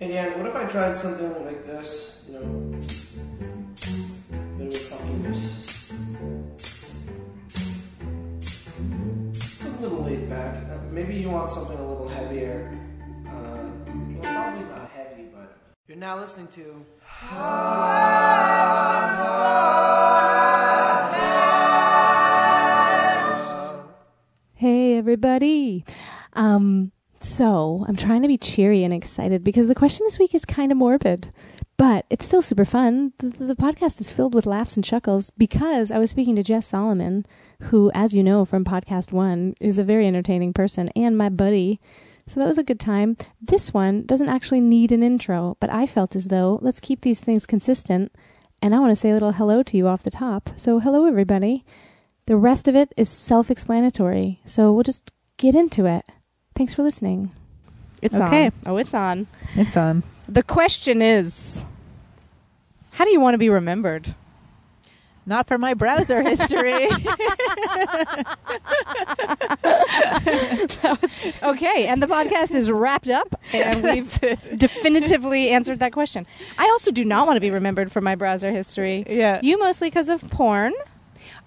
Hey Dan, what if I tried something like this? You know, bit of funkiness. A little laid back. Uh, maybe you want something a little heavier. Uh, well, probably not heavy, but you're now listening to. Hey, everybody. Um, so I'm trying to be cheery and excited because the question this week is kind of morbid, but it's still super fun. The, the podcast is filled with laughs and chuckles because I was speaking to Jess Solomon, who, as you know from podcast one, is a very entertaining person and my buddy. So that was a good time. This one doesn't actually need an intro, but I felt as though let's keep these things consistent. And I want to say a little hello to you off the top. So, hello, everybody. The rest of it is self explanatory. So, we'll just get into it. Thanks for listening. It's Okay. on. Oh, it's on. It's on. The question is How do you want to be remembered? Not for my browser history. Okay, and the podcast is wrapped up, and we've definitively answered that question. I also do not want to be remembered for my browser history. yeah. You mostly because of porn.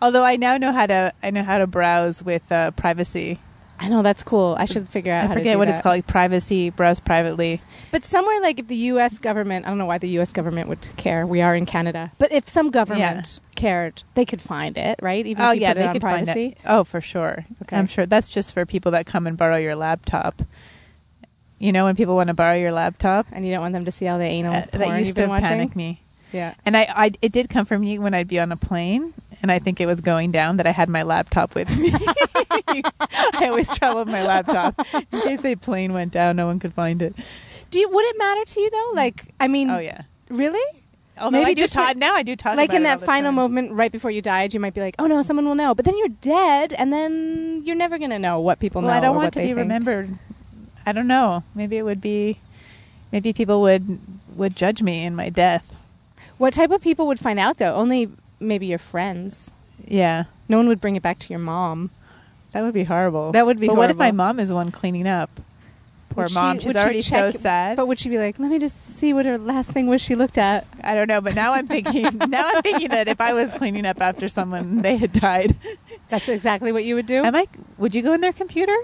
Although I now know how to I know how to browse with uh, privacy. I know that's cool. I should figure out I forget what that. it's called. Like privacy, browse privately. But somewhere like if the U.S. government, I don't know why the U.S. government would care. We are in Canada, but if some government cared, they could find it, right? Even oh if you yeah, put they could privacy. find it. Oh, for sure. Okay. I'm sure that's just for people that come and borrow your laptop. You know, when people want to borrow your laptop, and you don't want them to see all the anal uh, that used to panic me. Yeah. And I, I, it did come from me when I'd be on a plane, and I think it was going down that I had my laptop with me. I always travel with my laptop in case a plane went down, no one could find it. Do you, would it matter to you though? Like, I mean, Oh yeah. really? Although Maybe I do just like- now, I do talk like about in that final time. moment right before you died, you might be like, "Oh no, someone will know," but then you're dead, and then you're never gonna know what people Well, know. I don't want to be think. remembered. I don't know. Maybe it would be. Maybe people would would judge me in my death. What type of people would find out though? Only maybe your friends. Yeah, No one would bring it back to your mom. that would be horrible. That would be But what if my mom is the one cleaning up? Poor Would she- mom. would She's she already so sad. But would she be like, "Let me just see what her last thing was she looked at"? I don't know, but now I'm thinking. now I'm thinking that if I was cleaning up after someone they had died, That's exactly what you would do am I? Would you go in their computer?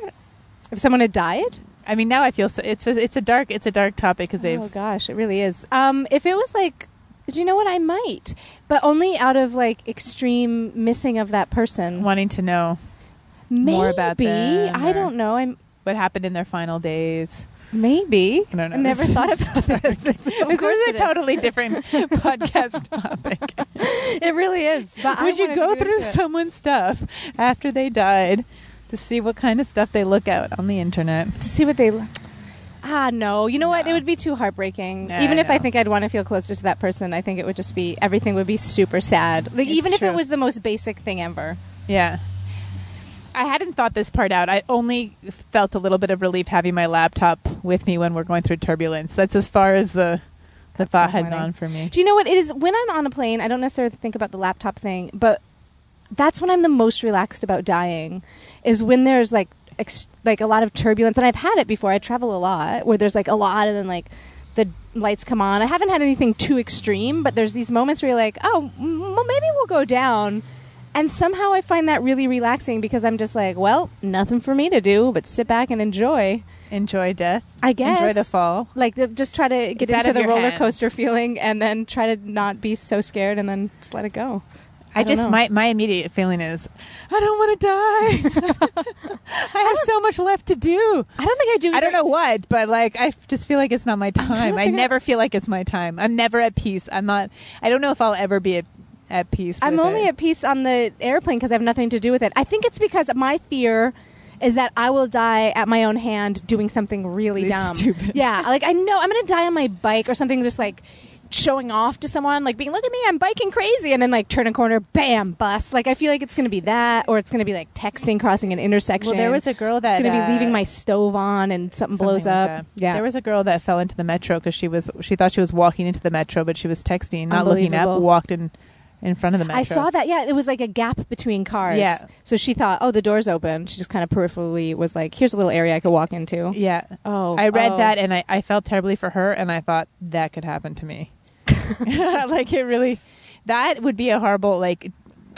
if someone had died. I mean, now I feel so. It's a it's a dark it's a dark topic because they've Oh gosh, it really is. Um, if it was like, do you know what? I might, but only out of like extreme missing of that person. wanting to know Maybe more about them, I don't know. I'm what happened in their final days. maybe. I don't know. never thought about this. of course a totally different podcast topic. It really is. But I Would you go through someone's stuff after they died to see what kind of stuff they look at on the internet? to see what they? Ah, no. You know what? It would be too heartbreaking. Yeah, even I if I know. think I'd want to feel closer to that person, I think it would just be everything would be super sad. Like It's even if true. it was the most basic thing ever. Yeah. I hadn't thought this part out. I only felt a little bit of relief having my laptop with me when we're going through turbulence. That's as far as the the thought had gone for me. Do you know what it is? When I'm on a plane, I don't necessarily think about the laptop thing, but that's when I'm the most relaxed about dying. Is when there's like ex- like a lot of turbulence, and I've had it before. I travel a lot where there's like a lot, and then like the lights come on. I haven't had anything too extreme, but there's these moments where you're like, oh, well, maybe we'll go down. And somehow I find that really relaxing because I'm just like, well, nothing for me to do but sit back and enjoy. Enjoy death. I guess. Enjoy the fall. Like just try to get It's into the roller hands. coaster feeling, and then try to not be so scared, and then just let it go. I, I just know. my my immediate feeling is I don't want to die. I have so much left to do. I don't think I do. I don't know what, but like I just feel like it's not my time. I never feel like it's my time. I'm never at peace. I'm not. I don't know if I'll ever be at, at peace. I'm only it. at peace on the airplane because I have nothing to do with it. I think it's because my fear is that I will die at my own hand doing something really Really dumb. stupid. Yeah, like I know I'm going to die on my bike or something just like showing off to someone like being look at me I'm biking crazy and then like turn a corner bam bust like I feel like it's going to be that or it's going to be like texting crossing an intersection Well, there was a girl that it's going to be uh, leaving my stove on and something, blows like up that. yeah There was a girl that fell into the metro because she was she thought she was walking into the metro, but she was texting, not looking up. Walked in in front of the metro. I saw that. Yeah, it was like a gap between cars. Yeah. So she thought, oh, the door's open. She just kind of peripherally was like, here's a little area I could walk into. Yeah, Oh, I read oh. that and I, I felt terribly for her, and I thought that could happen to me. like it really, that would be a horrible like.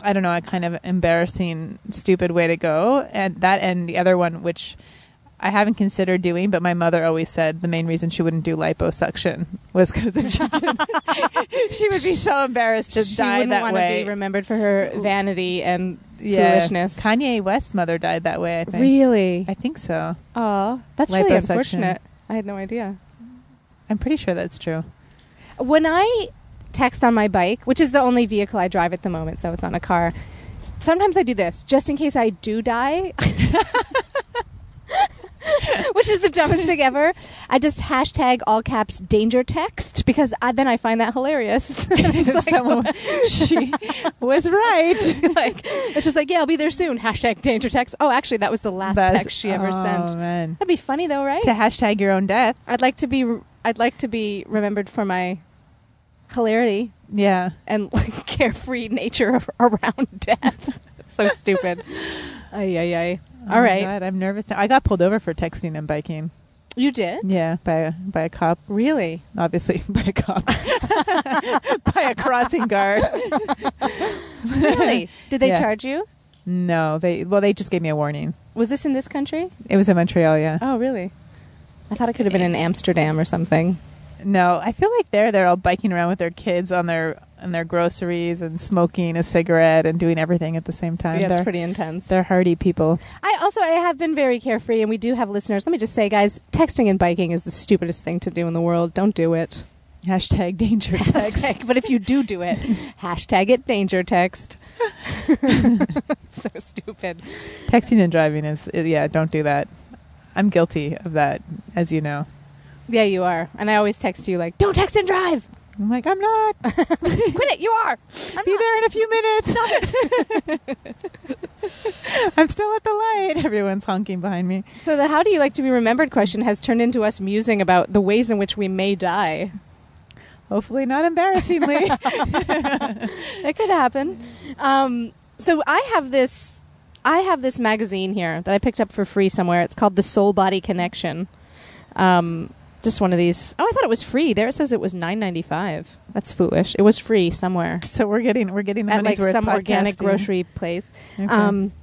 I don't know, a kind of embarrassing, stupid way to go. And that, and the other one, which I haven't considered doing, but my mother always said the main reason she wouldn't do liposuction was because if she did, she would be so embarrassed to die. she die wouldn't that want way. to be remembered for her vanity and Yeah. foolishness. Kanye West's mother died that way. I think. Really? I think so. Oh, that's really unfortunate. I had no idea. I'm pretty sure that's true. When I text on my bike, which is the only vehicle I drive at the moment, so it's on a car, sometimes I do this just in case I do die. Which is the dumbest thing ever. I just hashtag all caps danger text because I, then I find that hilarious. it's like, Someone- she was right. like, it's just like, yeah, I'll be there soon. Hashtag danger text. Oh, actually, that was the last That's- text she ever oh, sent. man. That'd be funny though, right? To hashtag your own death. I'd like to be. I'd like to be remembered for my hilarity Yeah. and like carefree nature of, around death. so stupid. Ay ay ay. Oh All my right, God, I'm nervous now. I got pulled over for texting and biking. you did Yeah, by a by a cop. really. Obviously, by a cop. by a crossing guard. Really? Did they Yeah. charge you? No, they well, they just gave me a warning. Was this in this country? It was in Montreal. Yeah. Oh, really? I thought it could have been eh. in Amsterdam or something. No, I feel like they're they're all biking around with their kids on their on their groceries and smoking a cigarette and doing everything at the same time. yeah, it's they're, pretty intense. they're hardy people. I also I have been very carefree, and we do have listeners. Let me just say, guys, texting and biking is the stupidest thing to do in the world. Don't do it. Hashtag danger text. Hashtag- but if you do do it, hashtag it danger text. so stupid. Texting and driving is yeah. Don't do that. I'm guilty of that, as you know. Yeah, you are. And I always text you like, "Don't text and drive. I'm like, I'm not. Quit it. You are. I'm Be not. there in a few minutes. Stop it." I'm still at the light. Everyone's honking behind me. So the "How do you like to be remembered?" question has turned into us musing about the ways in which we may die. Hopefully, not embarrassingly. It could happen. Um, so I have this. I have this magazine here that I picked up for free somewhere. It's called The Soul Body Connection. Um, just one of these. Oh, I thought it was free. There it says it was nine ninety five. That's foolish. It was free somewhere so we're getting we're getting the at like money's worth. some organic podcasting. grocery place. Okay. Um,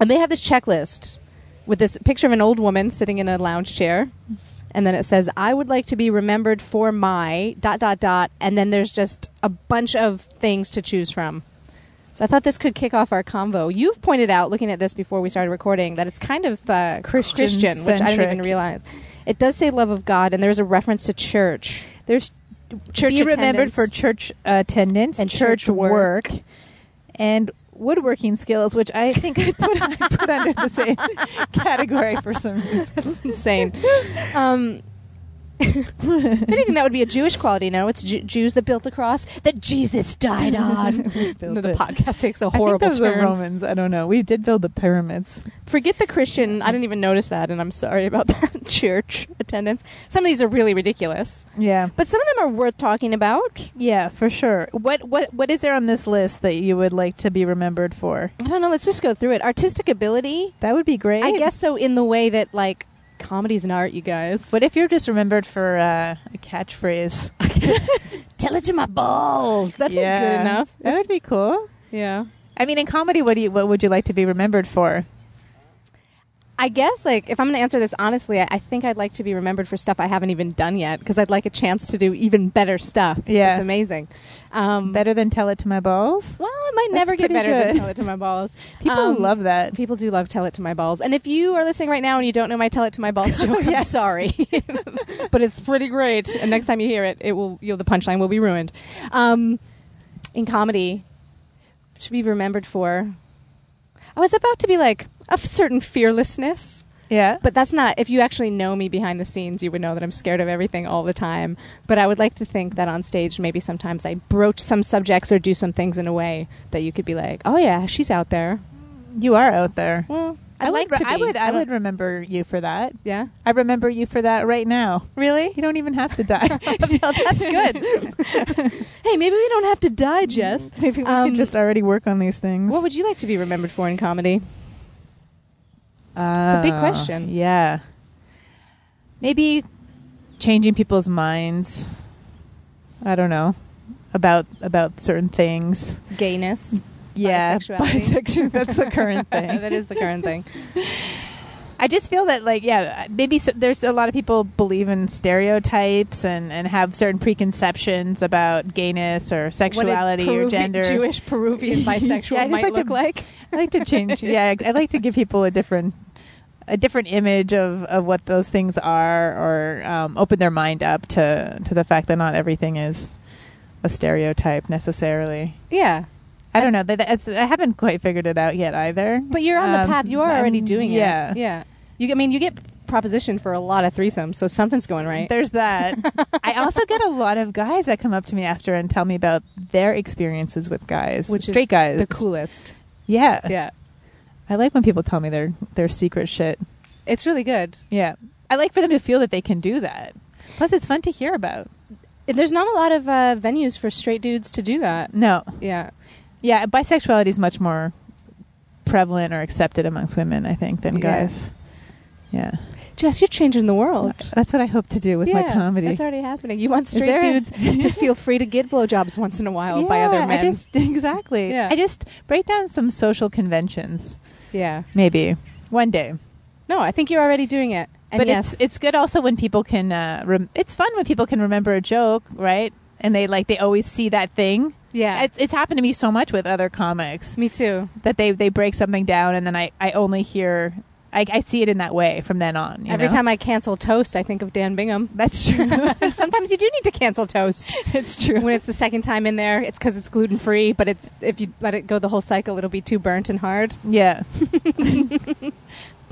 and they have this checklist with this picture of an old woman sitting in a lounge chair. And then it says, I would like to be remembered for my dot, dot, dot. And then there's just a bunch of things to choose from. So I thought this could kick off our convo. You've pointed out, looking at this before we started recording, that it's kind of uh, Christian Christian, which I didn't even realize. It does say love of God, and there's a reference to church. There's Church be remembered for church attendance And church, church work. work, and woodworking skills, which I think I put, I put under the same category for some reason. insane. Um, if anything, that would be a Jewish quality. No, it's Ju- Jews that built the cross that Jesus died on. no, the it. podcast takes a I think horrible those were turn. Romans. I don't know. We did build the pyramids. Forget the Christian. I didn't even notice that, and I'm sorry about that. Church attendance. Some of these are really ridiculous, Yeah, but some of them are worth talking about. yeah, for sure. What what what is there on this list that you would like to be remembered for? I don't know. Let's just go through it. Artistic ability. That would be great. I guess so. In the way that like comedy's an art, you guys. What if you're just remembered for uh, a catchphrase? Tell it to my balls. That'd be good enough. That would be cool. Yeah. I mean, in comedy, what do you what would you like to be remembered for? I guess, like, if I'm going to answer this honestly, I, I think I'd like to be remembered for stuff I haven't even done yet because I'd like a chance to do even better stuff. Yeah. It's amazing. Um, Better than tell it to my balls. well, it might That's never get better than. Tell It to My Balls. People Um, love that. People do love Tell It to My Balls. And if you are listening right now and you don't know my Tell It to My Balls joke, I'm sorry. but it's pretty great. And next time you hear it, it will, you'll, the punchline will be ruined. Um, in comedy, should be remembered for. I was about to be like a certain fearlessness. Yeah. But that's not. If you actually know me behind the scenes, you would know that I'm scared of everything all the time. But I would like to think that on stage, maybe sometimes I broach some subjects or do some things in a way that you could be like, "Oh yeah, she's out there." you are out there. Well, I'd I like would, to be. I would. I, don't- would remember you for that. Yeah. I remember you for that right now. Really? You don't even have to die. well, that's good. hey, maybe we don't have to die, Jess. Maybe we Um, can just already work on these things. What would you like to be remembered for in comedy? It's a big uh, question. Yeah. Maybe changing people's minds. I don't know about about certain things. Gayness. Yeah, Bisexuality. That's the current thing. that is the current thing. I just feel that, like, yeah, maybe s there's a lot of people believe in stereotypes and, and have certain preconceptions about gayness or sexuality what a or gender. Jewish Peruvian bisexual Yeah, might like to- look like. I like to change. yeah, I I like to give people a different a different image of, of what those things are, or um, open their mind up to to the fact that not everything is a stereotype necessarily. Yeah. I don't know. That, I haven't quite figured it out yet either. But you're on the Um, path. You are already doing yeah. it. Yeah. You. I mean, you get propositioned for a lot of threesomes, so something's going right. There's that. I also get a lot of guys that come up to me after and tell me about their experiences with guys, Which is straight guys. the coolest. Yeah. Yeah. I like when people tell me their their secret shit. It's really good. Yeah. I like for them to feel that they can do that. Plus, it's fun to hear about. There's not a lot of uh, venues for straight dudes to do that. No. Yeah. Yeah, bisexuality is much more prevalent or accepted amongst women, I think, than Yeah. guys. Yeah. Jess, you're changing the world. That's what I hope to do with my comedy. That's already happening. You want straight a- dudes to feel free to get blowjobs once in a while by other Yeah, men. I just, exactly. Yeah. I just break down some social conventions. Yeah. Maybe one day. No, I think you're already doing it. And but yes, it's it's good also when people can. Uh, rem- it's fun when people can remember a joke, right? And they like they always see that thing. yeah. It's it's happened to me so much with other comics me too. that they they break something down, and then I I only hear. I, I see it in that way from then on. you Every know? time I cancel toast, I think of Dan Bingham. That's true. Sometimes you do need to cancel toast. it's true. When it's the second time in there, it's because it's gluten free. But it's if you let it go the whole cycle, it'll be too burnt and hard. Yeah.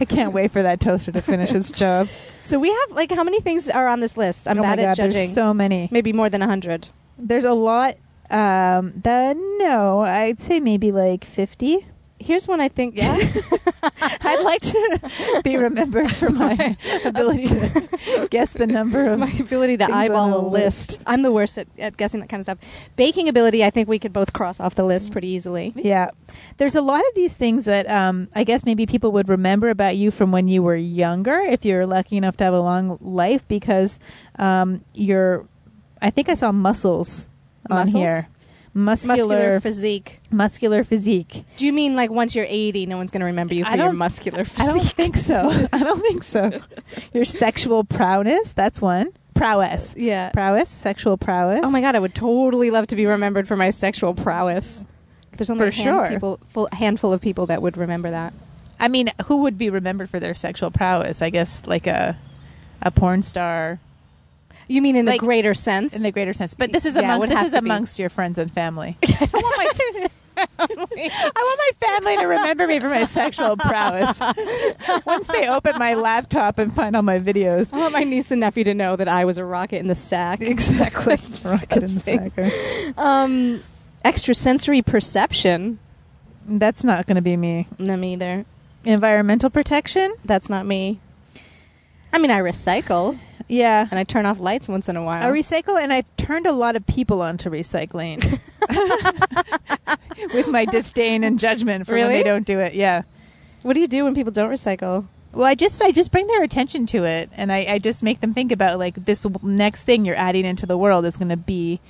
I can't wait for that toaster to finish its job. So we have like how many things are on this list? I'm oh bad God, at judging. so many. Maybe more than a hundred. There's a lot. Um, the no, I'd say maybe like fifty. Here's one I think. Yeah. I'd like to be remembered for my ability to guess the number of. my ability to eyeball a a list. I'm the worst at, at guessing that kind of stuff. Baking ability, I think we could both cross off the list pretty easily. Yeah, there's a lot of these things that um, I guess maybe people would remember about you from when you were younger, if you're lucky enough to have a long life, because um, you're. I think I saw muscles, Muscles? on here. Muscular, Muscular physique. muscular physique. Do you mean like once you're 80, no one's going to remember you for your muscular physique? I don't think so. I don't think so. Your sexual prowess. That's one. Prowess. Yeah. Prowess. Sexual prowess. Oh my god, I would totally love to be remembered for my sexual prowess. There's only For a sure. people, full, handful of people that would remember that. I mean, who would be remembered for their sexual prowess? I guess like a a porn star You mean in Like, the greater sense? in the greater sense. But this is Yeah, amongst this is be. amongst your friends and family. I don't want my. I want my family to remember me for my sexual prowess. Once they open my laptop and find all my videos. I want my niece and nephew to know that I was a rocket in the sack. Exactly. Rocket in the sacker. Um, extrasensory perception. That's not going to be me. No, me either. Environmental protection? That's not me. I mean, I recycle Yeah. and I turn off lights once in a while. I recycle, and I've turned a lot of people onto recycling with my disdain and judgment for when Really? they don't do it. Yeah. what do you do when people don't recycle? Well, I just I just bring their attention to it, and I, I just make them think about like this w- next thing you're adding into the world is going to be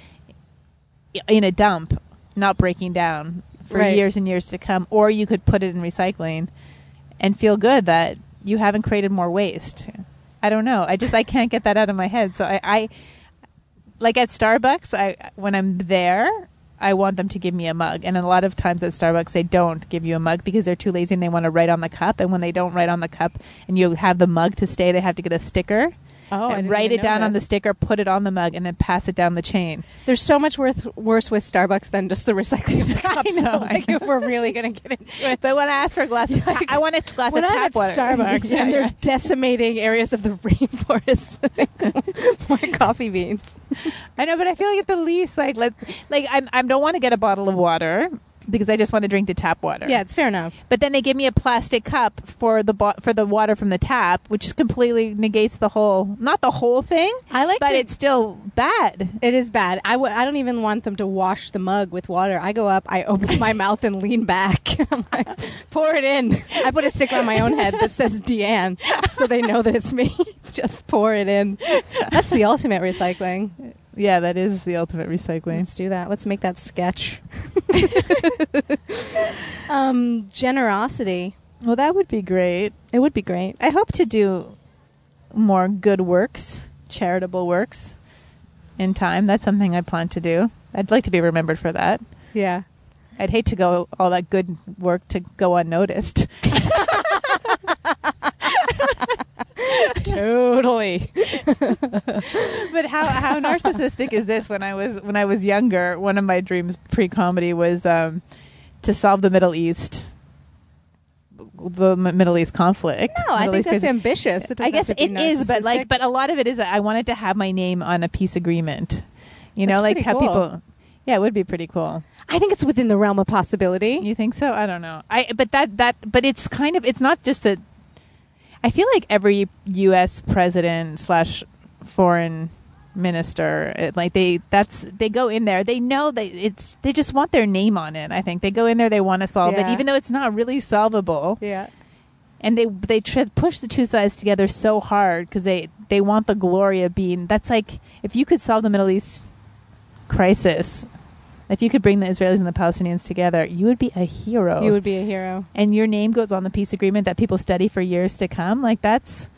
i- in a dump, not breaking down for Right. years and years to come, or you could put it in recycling and feel good that you haven't created more waste. I don't know. I just I can't get that out of my head. So I, I like at Starbucks. I when I'm there. I want them to give me a mug. And a lot of times at Starbucks, they don't give you a mug because they're too lazy and they want to write on the cup. And when they don't write on the cup and you have the mug to stay, they have to get a sticker Oh, and write it down on the sticker, put it on the mug, and then pass it down the chain. There's so much worth, worse with Starbucks than just the recycling of the cups. I know, So, I like, if we're really going to get into it. But when I ask for a glass of ta- I want a glass When of I'm tap at water. Starbucks Yeah, and they're yeah. decimating areas of the rainforest, more coffee beans. I know, but I feel like at the least, like let, like I, I don't want to get a bottle of water because I just want to drink the tap water. Yeah, it's fair enough. But then they give me a plastic cup for the bo- for the water from the tap, which completely negates the whole not the whole thing, I like but to- it's still bad. It is bad. I w- I don't even want them to wash the mug with water. I go up, I open my mouth and lean back. I'm like, pour it in. I put a sticker on my own head that says Deanne, so they know that it's me. Just pour it in. That's the ultimate recycling. Yeah, that is the ultimate recycling. Let's do that. Let's make that sketch. um, generosity. Well, that would be great. It would be great. I hope to do more good works, charitable works in time. That's something I plan to do. I'd like to be remembered for that. Yeah. I'd hate to go all that good work to go unnoticed. Totally. but how how narcissistic is this? When I was when I was younger, one of my dreams pre comedy was um, to solve the Middle East, the Middle East conflict. No, I think East that's crisis. ambitious. It I guess have it is, but like, but a lot of it is. that I wanted to have my name on a peace agreement. You know, like how cool. people. Yeah, it would be pretty cool. I think it's within the realm of possibility. You think so? I don't know. I but that that but it's kind of it's not just a. I feel like every U.S. president slash foreign minister, it, like they that's they go in there. They know that it's they just want their name on it. I think they go in there. They want to solve Yeah. it, even though it's not really solvable. Yeah. And they they tr- push the two sides together so hard because they they want the glory of being. That's like if you could solve the Middle East crisis. If you could bring the Israelis and the Palestinians together, you would be a hero You would be a hero. and your name goes on the peace agreement that people study for years to come, like that's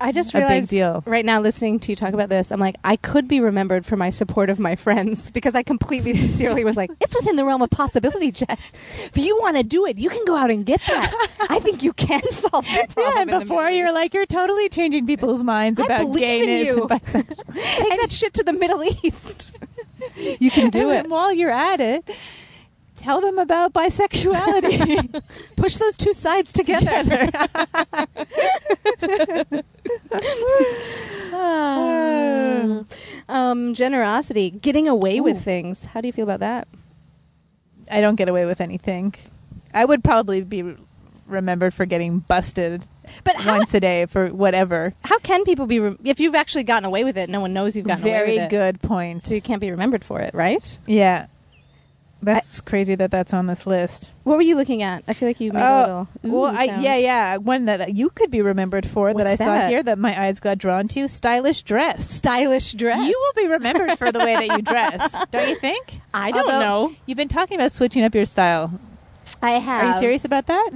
I just realized right now listening to you talk about this, I'm like, I could be remembered for my support of my friends because I completely sincerely was like, it's within the realm of possibility, Jess. If you want to do it, you can go out and get that. I think you can solve the problem. yeah. the Before you're East. like you're totally changing people's minds I about gayness. and bisexuality. take that shit to the Middle East. You can do And it. while you're at it. Tell them about bisexuality. Push those two sides together. Ah. um, generosity, getting away with things. How do you feel about that? I don't get away with anything. I would probably be remembered for getting busted But how, once a day for whatever. how can people be re- if you've actually gotten away with it? No one knows you've gotten away Very with it. Very good point. So you can't be remembered for it, right? Yeah. That's crazy that that's on this list. What were you looking at? I feel like you made a Oh, little. Ooh well, I, yeah, yeah. One that you could be remembered for that What's I saw here that my eyes got drawn to: stylish dress. Stylish dress. You will be remembered for the way that you dress, don't you think? I don't Although, know. You've been talking about switching up your style. I have. Are you serious about that?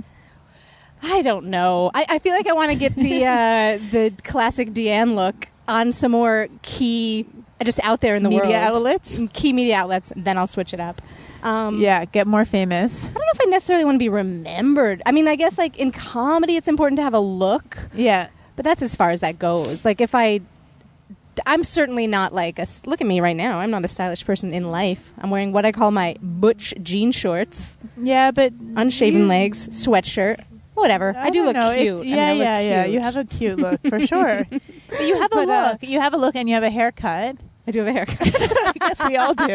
I don't know. I, I feel like I want to get the uh, the classic Deanne look on some more key, just out there in the Media world. outlets. Key media outlets. Then I'll switch it up. Um, Yeah, get more famous. I don't know if I necessarily want to be remembered. I mean, I guess like in comedy, it's important to have a look, Yeah, but that's as far as that goes. Like if I, I'm certainly not like a Look at me right now. I'm not a stylish person in life. I'm wearing what I call my butch jean shorts, yeah, but unshaven you- legs, sweatshirt, whatever. I, do don't look know. It's- cute. I mean, Yeah, I yeah, yeah. cute. You have a cute look for sure. But you have a But, uh, look. you have a look, and you have a haircut. I do have a haircut. I guess we all do.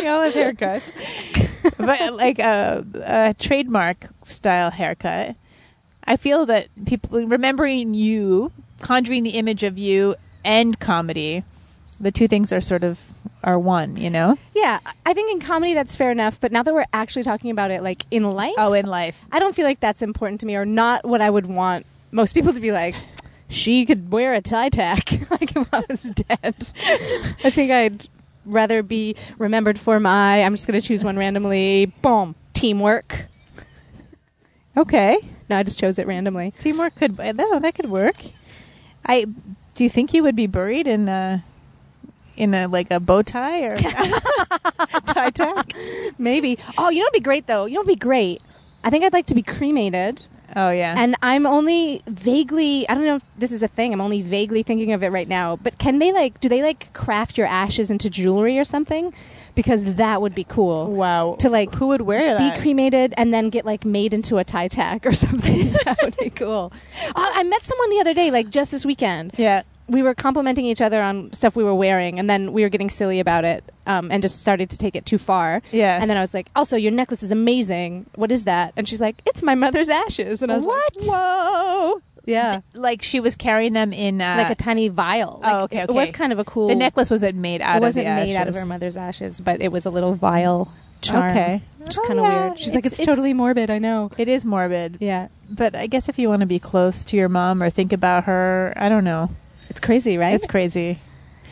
we all have haircuts, but like a, a trademark style haircut. I feel that people remembering you, conjuring the image of you, and comedy, the two things are sort of are one. You know? yeah, I think in comedy that's fair enough. But now that we're actually talking about it, like in life, Oh, in life. I don't feel like that's important to me, or not what I would want most people to be like. She could wear a tie tack, like if I was dead. I think I'd rather be remembered for my. I'm just going to choose one randomly. Boom, teamwork. Okay, No, I just chose it randomly. teamwork could no, that could work. I do you think you would be buried in a in a like a bow tie or tie tack? Maybe. Oh, you know what'd be great though. You know what'd be great. I think I'd like to be cremated. Oh yeah. And I'm only vaguely, I don't know if this is a thing, I'm only vaguely thinking of it right now, but can they like, do they like craft your ashes into jewelry or something? Because that would be cool. wow. To like who would wear that? be cremated and then get like made into a tie tack or something. that would be cool. Uh, I met someone the other day, like just this weekend, yeah. We were complimenting each other on stuff we were wearing, and then we were getting silly about it, um, and just started to take it too far. Yeah. And then I was like, "Also, your necklace is amazing. What is that?" And she's like, "It's my mother's ashes." And I was What? like, "Whoa!" Yeah, like she was carrying them in uh, like a tiny vial. Like, Oh, okay, It was kind of a cool. the necklace wasn't made out it of wasn't the made out of her mother's ashes, but it was a little vial charm. Okay. which is Oh, kind of yeah. weird. She's like, It's- "It's, totally morbid." I know. It is morbid. Yeah, But I guess if you want to be close to your mom or think about her, I don't know. It's crazy, right? It's crazy.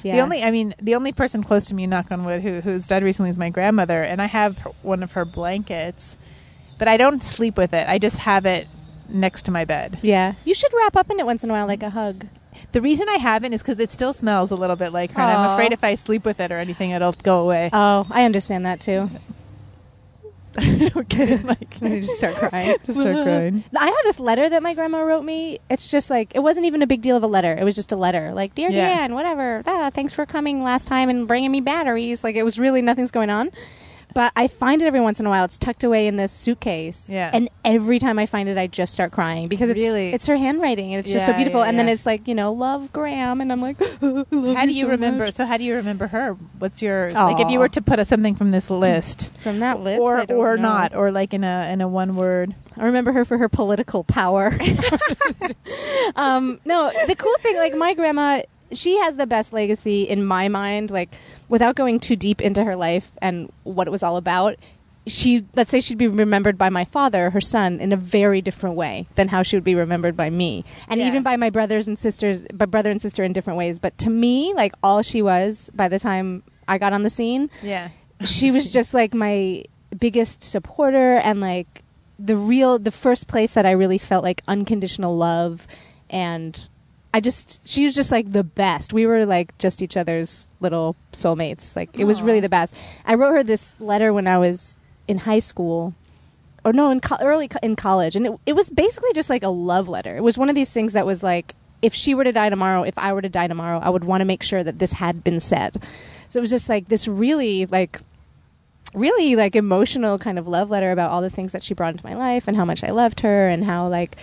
yeah. The only, I mean, the only person close to me, knock on wood, who who's died recently is my grandmother, and I have one of her blankets, but I don't sleep with it. I just have it next to my bed. yeah, you should wrap up in it once in a while, like a hug. The reason I haven't is because it still smells a little bit like her. And I'm afraid if I sleep with it or anything, it'll go away. Oh, I understand that too. okay, like And you just start crying. just start crying. I have this letter that my grandma wrote me. It's just like it wasn't even a big deal of a letter. It was just a letter, like dear Yeah. Dan, whatever. Ah, thanks for coming last time and bringing me batteries. Like it was really nothing's going on. But I find it every once in a while. It's tucked away in this suitcase. Yeah. And every time I find it, I just start crying because it's Really? it's her handwriting and it's just so beautiful. yeah, and then it's like you know, love Gram, and I'm like, How do you so remember? much. So how do you remember her? What's your like if you were to put a, something from this list, from that list, or or know. not, or like in a in a one word? I remember her for her political power. um, no, the cool thing, like my grandma, she has the best legacy in my mind. Like, without going too deep into her life and what it was all about, she let's say she'd be remembered by my father, her son, in a very different way than how she would be remembered by me, and Yeah. even by my brothers and sisters, by brother and sister in different ways. But to me, like all she was by the time I got on the scene, Yeah. she was just like my biggest supporter and like the real the first place that I really felt like unconditional love and I just she was just like the best. We were like just each other's little soulmates. Like it was really the best. I wrote her this letter when I was in high school or no in co- early co- in college and it, it was basically just like a love letter. It was one of these things that was like if she were to die tomorrow, if I were to die tomorrow, I would want to make sure that this had been said. So it was just like this really like really like emotional kind of love letter about all the things that she brought into my life and how much I loved her and how like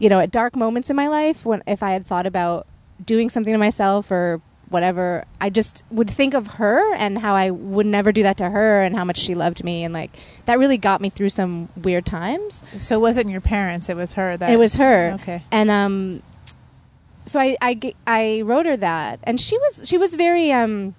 you know at dark moments in my life when if I had thought about doing something to myself or whatever I just would think of her and how I would never do that to her and how much she loved me and like that really got me through some weird times So it wasn't your parents; it was her. That it was her Okay. and um so I I I wrote her that and she was she was very um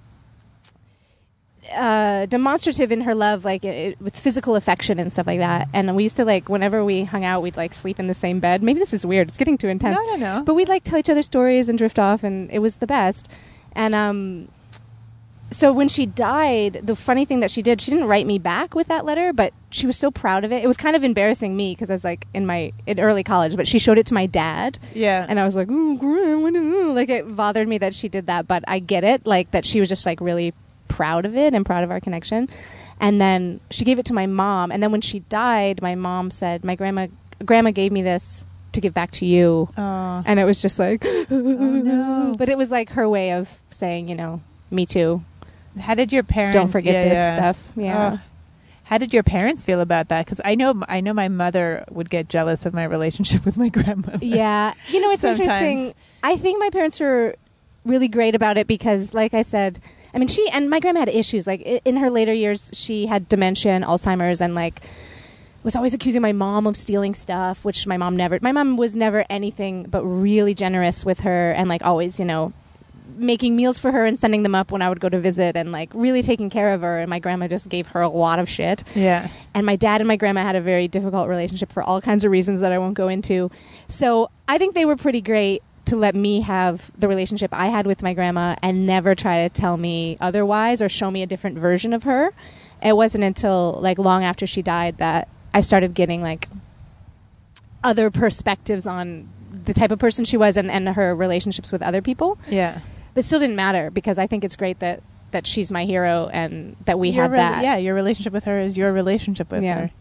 uh demonstrative in her love like it, with physical affection and stuff like that. And we used to like whenever we hung out we'd like sleep in the same bed. Maybe this is weird. It's getting too intense. No, no, no. but we'd like tell each other stories and drift off and it was the best. And um so when she died the funny thing that she did she didn't write me back with that letter but she was so proud of it. It was kind of embarrassing me because i was like in my in early college but she showed it to my dad. Yeah. and i was like "Ooh, Gram, ooh." like it bothered me that she did that but i get it like that she was just like really proud of it and proud of our connection and then she gave it to my mom and then when she died my mom said my grandma grandma gave me this to give back to you oh. and it was just like oh, no. but it was like her way of saying you know me too How did your parents? don't forget yeah, this yeah. stuff yeah Oh. How did your parents feel about that? Because I know I know my mother would get jealous of my relationship with my grandmother. yeah you know it's Sometimes. interesting i think my parents were really great about it because like i said i mean she and my grandma had issues like i- in her later years she had dementia and alzheimer's and like was always accusing my mom of stealing stuff which my mom never my mom was never anything but really generous with her and like always you know making meals for her and sending them up when i would go to visit and like really taking care of her and my grandma just gave her a lot of shit Yeah. and my dad and my grandma had a very difficult relationship for all kinds of reasons that I won't go into. So I think they were pretty great to let me have the relationship I had with my grandma and never try to tell me otherwise or show me a different version of her. It wasn't until like long after she died that I started getting like other perspectives on the type of person she was and, and her relationships with other people. Yeah. But still didn't matter because I think it's great that that she's my hero and that we Your had rela- that. Yeah, your relationship with her is your relationship with Yeah. her.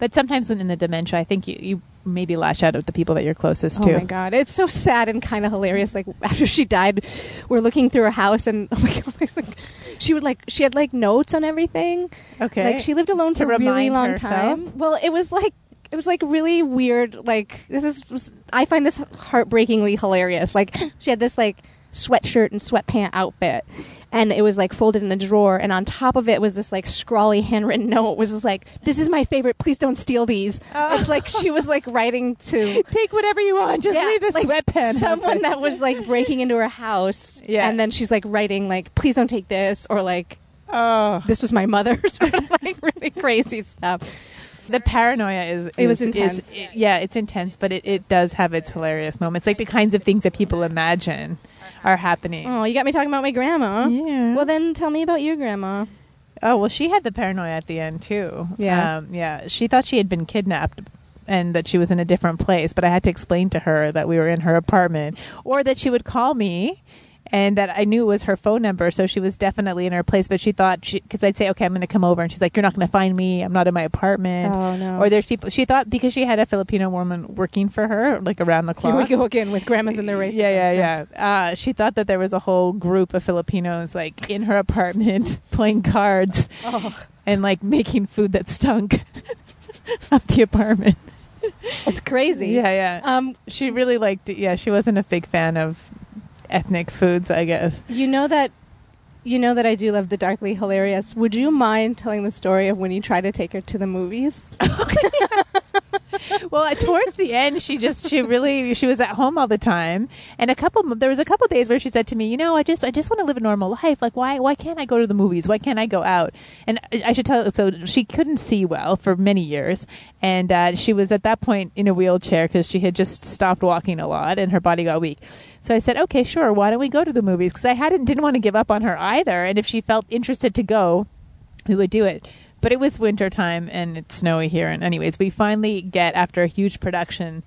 But sometimes when in the dementia, I think you, you maybe lash out at the people that you're closest Oh to. Oh my god, it's so sad and kind of hilarious. Like after she died, we're looking through her house, and oh my god, like, she would like she had like notes on everything. Okay. Like she lived alone To for a really long herself? time. Well, it was like it was like really weird. Like this is I find this heartbreakingly hilarious. Like she had this like sweatshirt and sweatpant outfit, and it was like folded in the drawer, and on top of it was this like scrawly handwritten note. It was just like, "This is my favorite. Please don't steal these." Oh. It's like she was like writing to Take whatever you want. Just Yeah, leave the like sweatpants. someone that was like breaking into her house, Yeah. and then she's like writing like, "Please don't take this," or like, Oh, "This was my mother's," like really crazy stuff. the paranoia is. It was intense. is- yeah, it's intense, but it, it does have its hilarious moments. Like the kinds of things that people imagine are happening. Oh, you got me talking about my grandma. Yeah. Well, then tell me about your grandma. Oh well, she had the paranoia at the end too. Yeah. um, yeah. She thought she had been kidnapped and that she was in a different place, but I had to explain to her that we were in her apartment, or that she would call me. And that I knew was her phone number, so she was definitely in her place. But she thought, because I'd say, "Okay, I'm going to come over," and she's like, "You're not going to find me. I'm not in my apartment." Oh no. Or there's people. She thought because she had a Filipino woman working for her, like around the Here clock. we go again with grandmas and their race. Yeah, yeah, yeah. Uh, she thought that there was a whole group of Filipinos like in her apartment playing cards Oh, and like making food that stunk up the apartment. it's crazy. Yeah, yeah. Um, she really liked. It. Yeah, she wasn't a big fan of ethnic foods. I guess. you know that. You know that I do love the darkly hilarious. Would you mind telling the story of when you try to take her to the movies? well, towards the end, she just she really she was at home all the time, and a couple there was a couple days where she said to me, you know, I just I just want to live a normal life. Like why why can't I go to the movies? Why can't I go out? And I I should tell so she couldn't see well for many years, and uh, she was at that point in a wheelchair because she had just stopped walking a lot and her body got weak. So I said, okay, sure. Why don't we go to the movies? Because I hadn't didn't want to give up on her either, and if she felt interested to go, we would do it. But it was winter time and it's snowy here. And anyways, we finally get after a huge production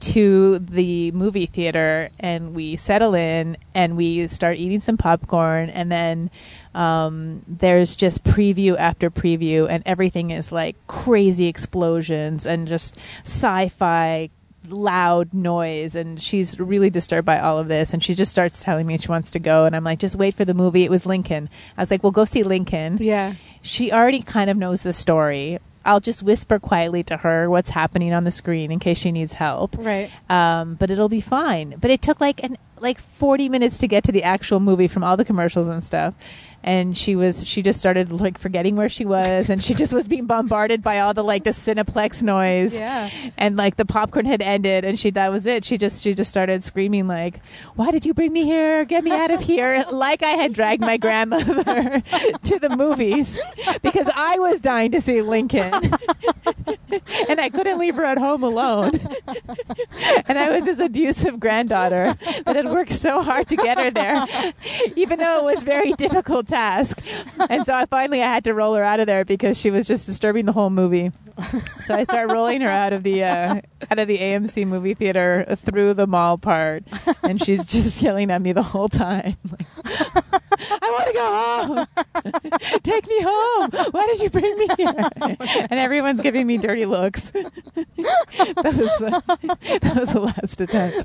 to the movie theater and we settle in and we start eating some popcorn and then um, there's just preview after preview and everything is like crazy explosions and just sci-fi loud noise and she's really disturbed by all of this and she just starts telling me she wants to go and I'm like just wait for the movie. It was Lincoln. I was like well go see Lincoln. Yeah. she already kind of knows the story. I'll just whisper quietly to her what's happening on the screen in case she needs help. Right. um, but it'll be fine. But it took like an like 40 minutes to get to the actual movie from all the commercials and stuff and she was she just started like forgetting where she was and she just was being bombarded by all the like the cineplex noise. Yeah. and like the popcorn had ended and she that was it. She just she just started screaming like why did you bring me here? Get me out of here. Like i had dragged my grandmother to the movies because i was dying to see lincoln. And i couldn't leave her at home alone. And i was this abusive granddaughter that had worked so hard to get her there even though it was very difficult task. And so i finally i had to roll her out of there because she was just disturbing the whole movie. So I start rolling her out of the uh, out of the AMC movie theater through the mall part, and she's just yelling at me the whole time. Like, I want to go home. Take me home. Why did you bring me here? And everyone's giving me dirty looks. that was the, that was the last attempt.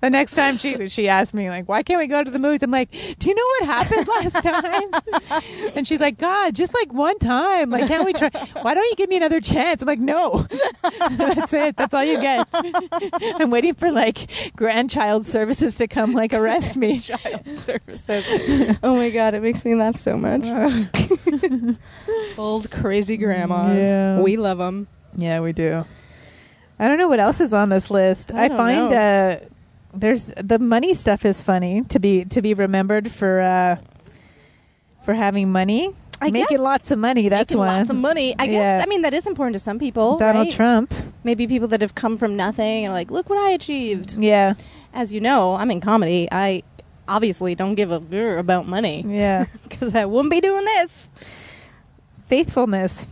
the next time she she asked me like, "Why can't we go to the movies?" I'm like, "Do you know what happened last time?" and she's like, "God, just like one time. Like, can't we try? Why don't you give me another chance?" I'm like, "No, that's it. That's all you get." I'm waiting for like grandchild services to come like arrest me. Child services. Oh my god, it makes me laugh so much. Old crazy grandmas. Yeah. We love them. Yeah, we do. I don't know what else is on this list. I I, find uh, there's the money stuff is funny to be to be remembered for uh, for having money, I making guess lots of money. That's making one. lots of money. I guess. Yeah. I mean, that is important to some people. Donald right? Trump. Maybe people that have come from nothing and are like, look what I achieved. Yeah, As you know, I'm in comedy. I obviously don't give a grr about money yeah. because I wouldn't be doing this. Faithfulness.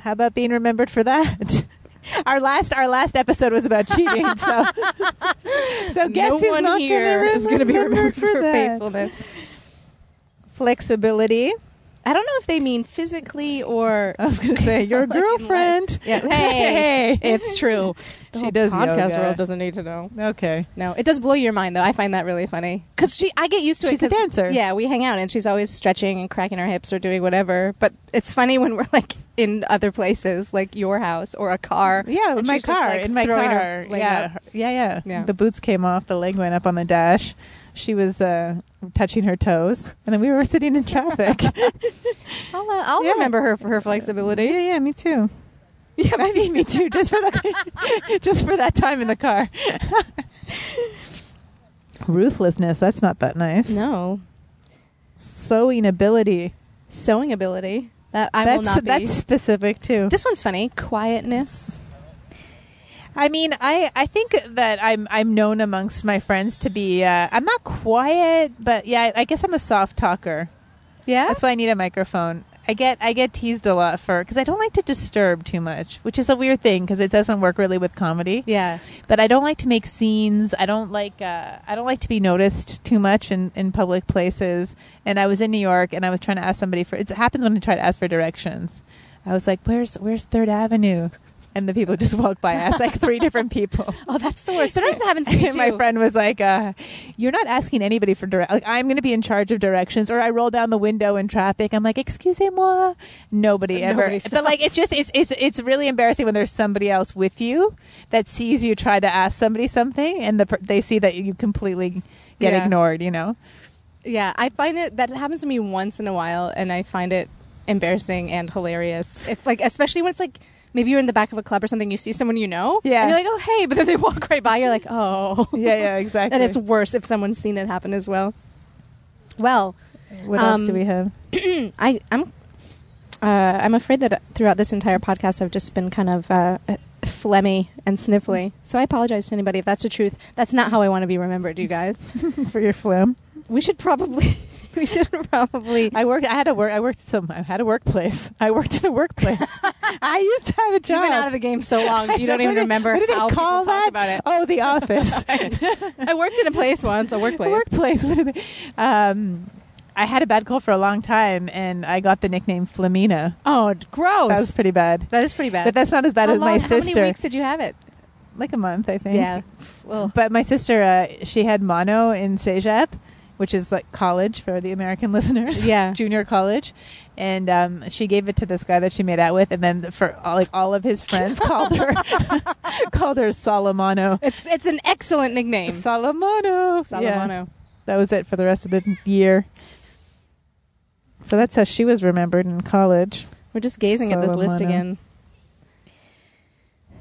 How about being remembered for that? Our last our last episode was about cheating, so so guess no who's one not here gonna is going to be remembered for, that? faithfulness. Flexibility. I don't know if they mean physically or. I was going to say your girlfriend. Yeah. Hey, Hey. it's true. The She does podcast yoga. world doesn't need to know. Okay. No, it does blow your mind though. I find that really funny because she, I get used to it. She's a dancer. Yeah, we hang out and she's always stretching and cracking her hips or doing whatever. But it's funny when we're like in other places, like your house or a car. Yeah, in my she's just, car. like, in my car. her Yeah, yeah, yeah, Yeah. The boots came off. The leg went up on the dash. She was uh, touching her toes, and then we were sitting in traffic. I'll, uh, I'll Yeah. remember her for her flexibility. yeah, yeah, me too. Yeah, I mean, me too. Just for that, just for that time in the car. Ruthlessness. That's not that nice. No. Sewing ability. Sewing ability. That I that's will not be. that's specific too. This one's funny. Quietness. I mean, I, I think that I'm I'm known amongst my friends to be uh, I'm not quiet, but yeah, I, I guess I'm a soft talker. Yeah. That's why I need a microphone. I get I get teased a lot for because I don't like to disturb too much, which is a weird thing because it doesn't work really with comedy. yeah. But I don't like to make scenes. I don't like uh, I don't like to be noticed too much in, in public places. And I was in New York and I was trying to ask somebody for it happens when I try to ask for directions. I was like, "Where's Where's Third Avenue?" And the people just walked by. Asked like three different people. Oh, that's the worst. Sometimes that happens to me And too. my friend was like, uh, "You're not asking anybody for direct. Like, I'm going to be in charge of directions." Or I roll down the window in traffic. I'm like, "Excusez-moi." Nobody ever. Nobody but like, it's just it's it's it's really embarrassing when there's somebody else with you that sees you try to ask somebody something, and the they see that you completely get Yeah. ignored. You know. Yeah, I find it that happens to me once in a while, and I find it embarrassing and hilarious. If like, especially when it's like maybe you're in the back of a club or something, you see someone you know, Yeah. and you're like, oh hey, but then they walk right by, you're like, oh, Yeah, yeah, exactly. and it's worse if someone's seen it happen as well. Well, what else um, do we have? I I'm uh, I'm afraid that throughout this entire podcast, I've just been kind of uh, phlegmy and sniffly. So I apologize to anybody if that's the truth. That's not how I want to be remembered, you guys. for your phlegm. We should probably we should probably I worked. I had to work. I worked some. I had a workplace. I worked in a workplace. I used to have a job. You've been out of the game so long, you don't even do- remember what do they how call people that? talk about it. Oh, the office. I worked in a place once, a workplace. workplace. What are they? Um, I had a bad cold for a long time, and I got the nickname Flamina. Oh, gross. That was pretty bad. that is pretty bad. But that's not as bad how as long, my sister. How many weeks did you have it? Like a month, I think. Yeah. Well, But my sister, uh, she had mono in Cégep, which is like college for the American listeners. Yeah. junior college, and um, she gave it to this guy that she made out with, and then for all, like all of his friends called her called her Solomano. it's it's an excellent nickname. Solomano. Yeah. That was it for the rest of the year. So that's how she was remembered in college. We're just gazing at this list again.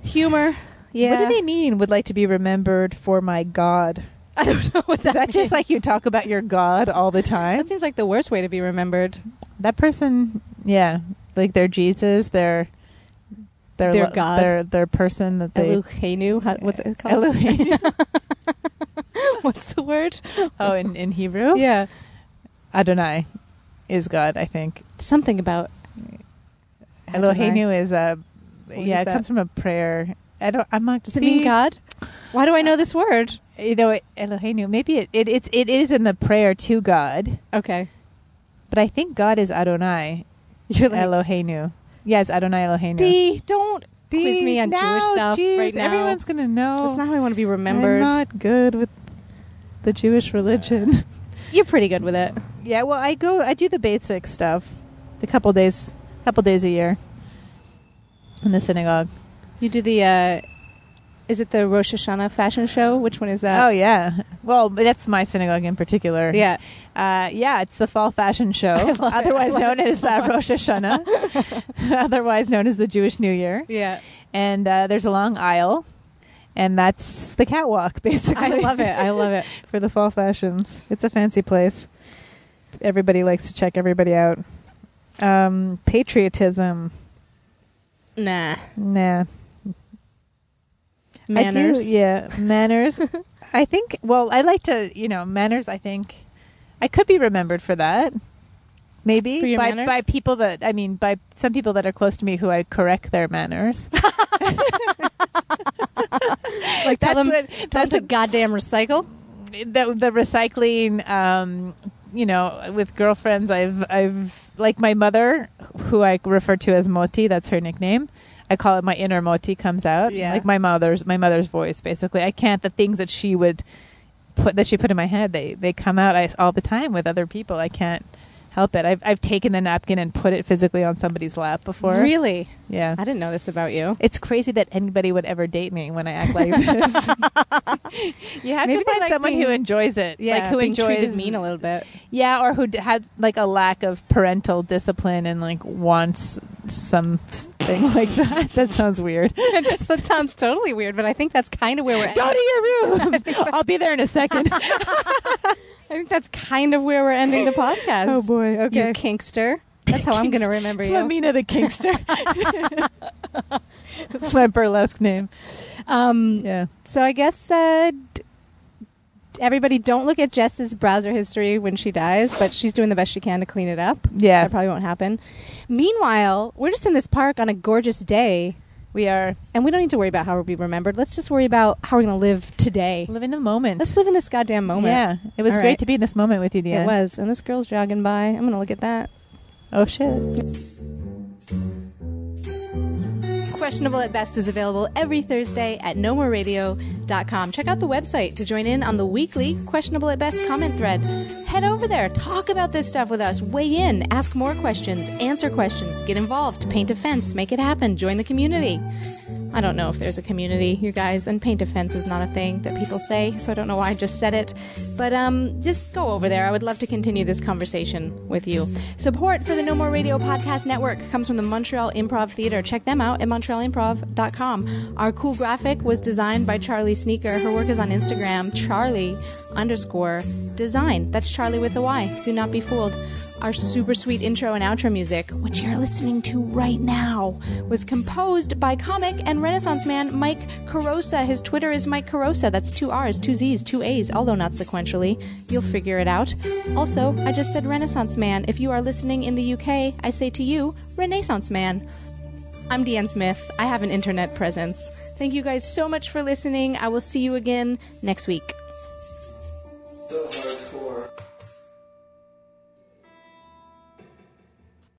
Humor. Yeah. What do they mean? Would like to be remembered for my God? I don't know what Is that, that just like you talk about your God all the time? that seems like the worst way to be remembered. That person, yeah, like their Jesus, their their Their lo- God. their their person that they Eloheinu. How- What's it called? What's the word? oh, in in Hebrew, Yeah. Adonai is God. I think Something about Adonai. Eloheinu is a What yeah. is It comes from a prayer. I don't. I'm not. Does it mean God? Why do I know this word? You know, Eloheinu. Maybe it, it it's it is in the prayer to God, Okay. but I think God is Adonai You're like, Eloheinu. Yeah, it's Adonai Eloheinu. D, don't quiz me on now, Jewish stuff geez, right now. Everyone's gonna know. That's not how I want to be remembered. I'm not good with the Jewish religion. You're pretty good with it. yeah, well, I go, I do the basic stuff, a couple days, couple days a year in the synagogue. You do the. uh Is it the Rosh Hashanah fashion show? Which one is that? oh yeah, well, that's my synagogue in particular. yeah. uh, yeah, it's the fall fashion show, love it. I otherwise known as uh. Rosh Hashanah, otherwise known as the Jewish New Year. Yeah. And uh, there's a long aisle, and that's the catwalk, basically. I love it. I love it. for the fall fashions. It's a fancy place. Everybody likes to check everybody out. Um, patriotism, Nah. nah. Manners. I do, yeah, manners. I think. Well, I like to, you know, manners. I think I could be remembered for that. Maybe For by manners? by people that I mean by some people that are close to me who I correct their manners. Like tell That's them, what- that's what- goddamn recycle. the the recycling um you know with girlfriends i've i've like my mother who i refer to as moti that's her nickname i call it my inner moti comes out Yeah. like my mother's my mother's voice basically i can't the things that she would put that she put in my head they they come out I, all the time with other people i can't help it. I've I've taken the napkin and put it physically on somebody's lap before. Really? Yeah. I didn't know this about you. It's crazy that anybody would ever date me when I act like this. you have Maybe to find like someone who enjoys it, Yeah, like who being enjoys treated mean a little bit. Yeah, or who d- had like a lack of parental discipline and like wants something like that. That sounds weird. Just- that sounds totally weird, but I think that's kind of where we're. Go to your room. I'll be there in a second. I think that's kind of where we're ending the podcast. oh boy. Okay, you kinkster. That's how I'm going to remember you. Flamina the Kingster. That's my burlesque name. Um, Yeah. So I guess uh, d- everybody don't look at Jess's browser history when she dies, but she's doing the best she can to clean it up. Yeah. That probably won't happen. Meanwhile, we're just in this park on a gorgeous day, We are and we don't need to worry about how we'll be remembered. Let's just worry about how we're going to live today. Live in the moment. Let's live in this goddamn moment. Yeah. It was All great right. to be in this moment with you, DeAnne. It was. And this girl's jogging by. I'm going to look at that. Oh shit. Questionable at Best is available every Thursday at nomoreradio.com. Check out the website to join in on the weekly Questionable at Best comment thread. Head over there, talk about this stuff with us, weigh in, ask more questions, answer questions, get involved, paint a fence, make it happen, join the community. I don't know if there's a community, you guys, and paint a fence is not a thing that people say, so I don't know why I just said it. But um, just go over there. I would love to continue this conversation with you. Support for the No More Radio Podcast Network comes from the Montreal Improv Theater. Check them out at montrealimprov.com. Our cool graphic was designed by Charlie Sneaker. Her work is on Instagram, Charlie underscore design. That's Charlie with a Y. Do not be fooled. Our super sweet intro and outro music, which you're listening to right now, was composed by comic and Renaissance man Mike Carrozza. His Twitter is Mike Carrozza. That's two R's, two Z's, two A's, although not sequentially. You'll figure it out. Also, I just said Renaissance man. If you are listening in the UK, I say to you, Renaissance man. I'm DeAnne Smith. I have an internet presence. Thank you guys so much for listening. I will see you again next week.